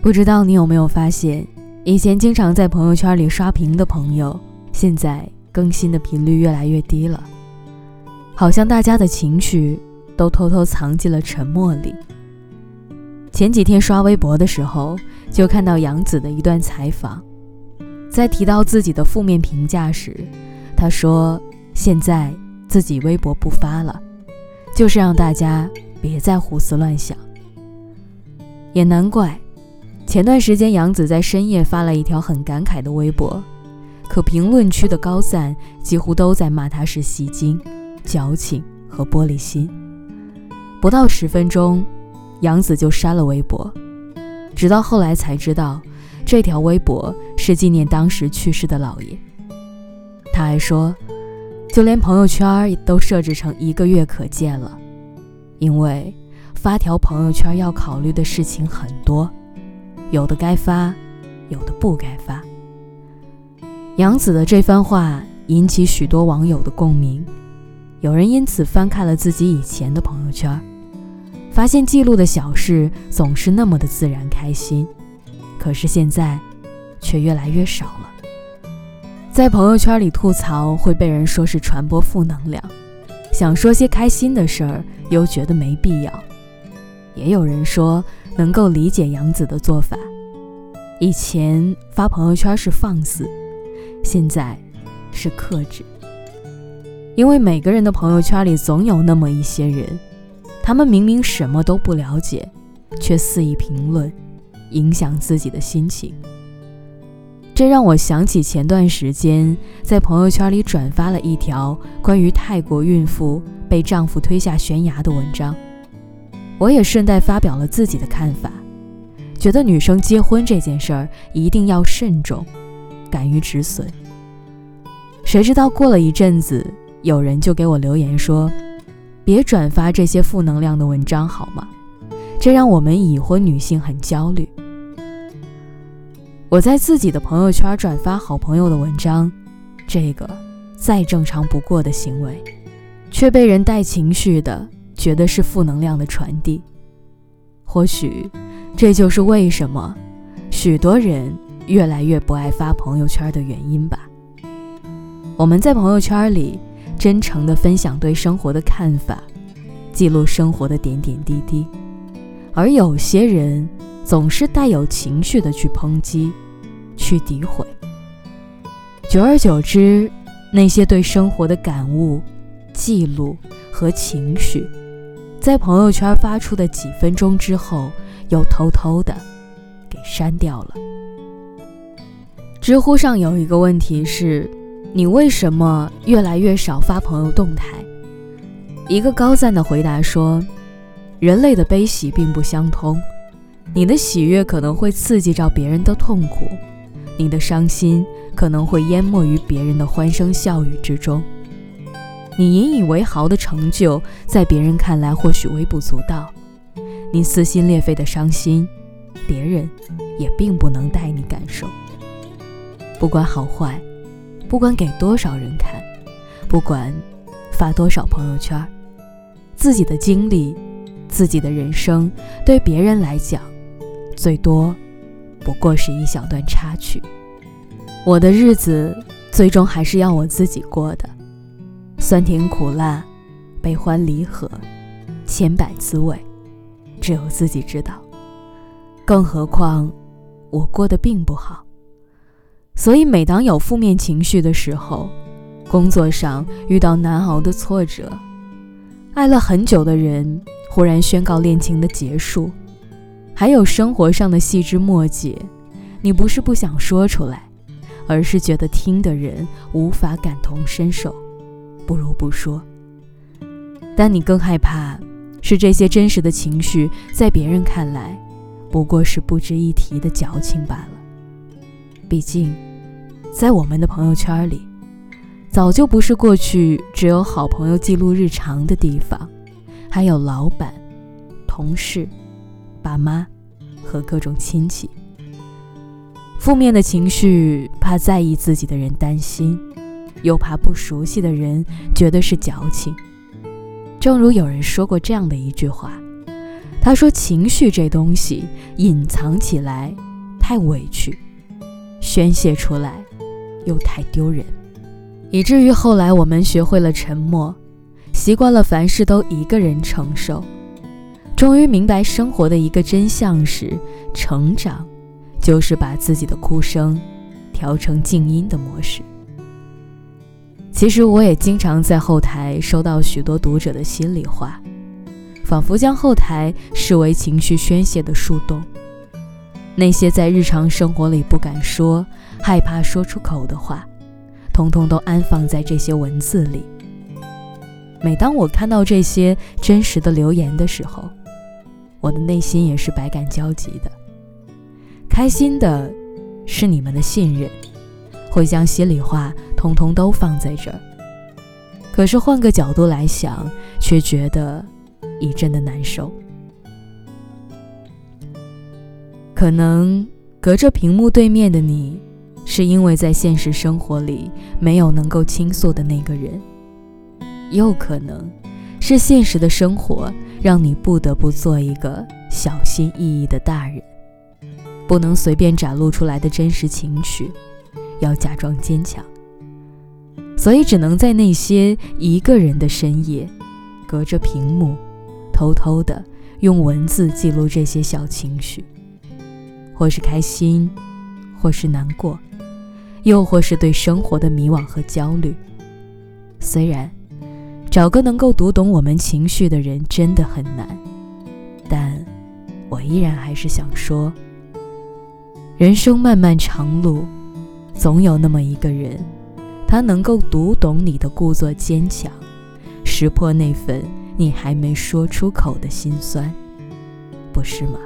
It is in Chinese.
不知道你有没有发现，以前经常在朋友圈里刷屏的朋友，现在更新的频率越来越低了，好像大家的情绪都偷偷藏进了沉默里。前几天刷微博的时候，就看到杨紫的一段采访，在提到自己的负面评价时，她说：“现在自己微博不发了，就是让大家别再胡思乱想。”也难怪。前段时间，杨紫在深夜发了一条很感慨的微博，可评论区的高赞几乎都在骂她是戏精、矫情和玻璃心。不到十分钟，杨紫就删了微博，直到后来才知道，这条微博是纪念当时去世的姥爷。他还说，就连朋友圈都设置成一个月可见了，因为发条朋友圈要考虑的事情很多。有的该发，有的不该发。杨子的这番话引起许多网友的共鸣，有人因此翻看了自己以前的朋友圈，发现记录的小事总是那么的自然开心，可是现在却越来越少了。在朋友圈里吐槽会被人说是传播负能量，想说些开心的事儿又觉得没必要。也有人说。能够理解杨子的做法。以前发朋友圈是放肆，现在是克制。因为每个人的朋友圈里总有那么一些人，他们明明什么都不了解，却肆意评论，影响自己的心情。这让我想起前段时间在朋友圈里转发了一条关于泰国孕妇被丈夫推下悬崖的文章。我也顺带发表了自己的看法，觉得女生结婚这件事儿一定要慎重，敢于止损。谁知道过了一阵子，有人就给我留言说：“别转发这些负能量的文章好吗？这让我们已婚女性很焦虑。”我在自己的朋友圈转发好朋友的文章，这个再正常不过的行为，却被人带情绪的。觉得是负能量的传递，或许这就是为什么许多人越来越不爱发朋友圈的原因吧。我们在朋友圈里真诚地分享对生活的看法，记录生活的点点滴滴，而有些人总是带有情绪的去抨击、去诋毁，久而久之，那些对生活的感悟、记录和情绪。在朋友圈发出的几分钟之后，又偷偷的给删掉了。知乎上有一个问题是：你为什么越来越少发朋友动态？一个高赞的回答说：人类的悲喜并不相通，你的喜悦可能会刺激着别人的痛苦，你的伤心可能会淹没于别人的欢声笑语之中。你引以为豪的成就，在别人看来或许微不足道；你撕心裂肺的伤心，别人也并不能代你感受。不管好坏，不管给多少人看，不管发多少朋友圈，自己的经历、自己的人生，对别人来讲，最多不过是一小段插曲。我的日子，最终还是要我自己过的。酸甜苦辣，悲欢离合，千百滋味，只有自己知道。更何况，我过得并不好。所以，每当有负面情绪的时候，工作上遇到难熬的挫折，爱了很久的人忽然宣告恋情的结束，还有生活上的细枝末节，你不是不想说出来，而是觉得听的人无法感同身受。不如不说，但你更害怕是这些真实的情绪，在别人看来不过是不值一提的矫情罢了。毕竟，在我们的朋友圈里，早就不是过去只有好朋友记录日常的地方，还有老板、同事、爸妈和各种亲戚。负面的情绪，怕在意自己的人担心。又怕不熟悉的人觉得是矫情。正如有人说过这样的一句话：“他说：“情绪这东西隐藏起来太委屈，宣泄出来又太丢人，以至于后来我们学会了沉默，习惯了凡事都一个人承受。终于明白生活的一个真相是：成长就是把自己的哭声调成静音的模式。”其实我也经常在后台收到许多读者的心里话。仿佛将后台视为情绪宣泄的树洞，那些在日常生活里不敢说、害怕说出口的话，通通都安放在这些文字里。每当我看到这些真实的留言的时候，我的内心也是百感交集的。开心的是你们的信任，会将心里话通通都放在这儿。可是换个角度来想，却觉得。一阵的难受，可能隔着屏幕对面的你，是因为在现实生活里没有能够倾诉的那个人，又可能是现实的生活让你不得不做一个小心翼翼的大人，不能随便展露出来的真实情绪，要假装坚强，所以只能在那些一个人的深夜，隔着屏幕。偷偷的用文字记录这些小情绪，或是开心，或是难过，又或是对生活的迷惘和焦虑。虽然找个能够读懂我们情绪的人真的很难，但我依然还是想说：人生漫漫长路，总有那么一个人，他能够读懂你的故作坚强，识破那份。你还没说出口的心酸，不是吗？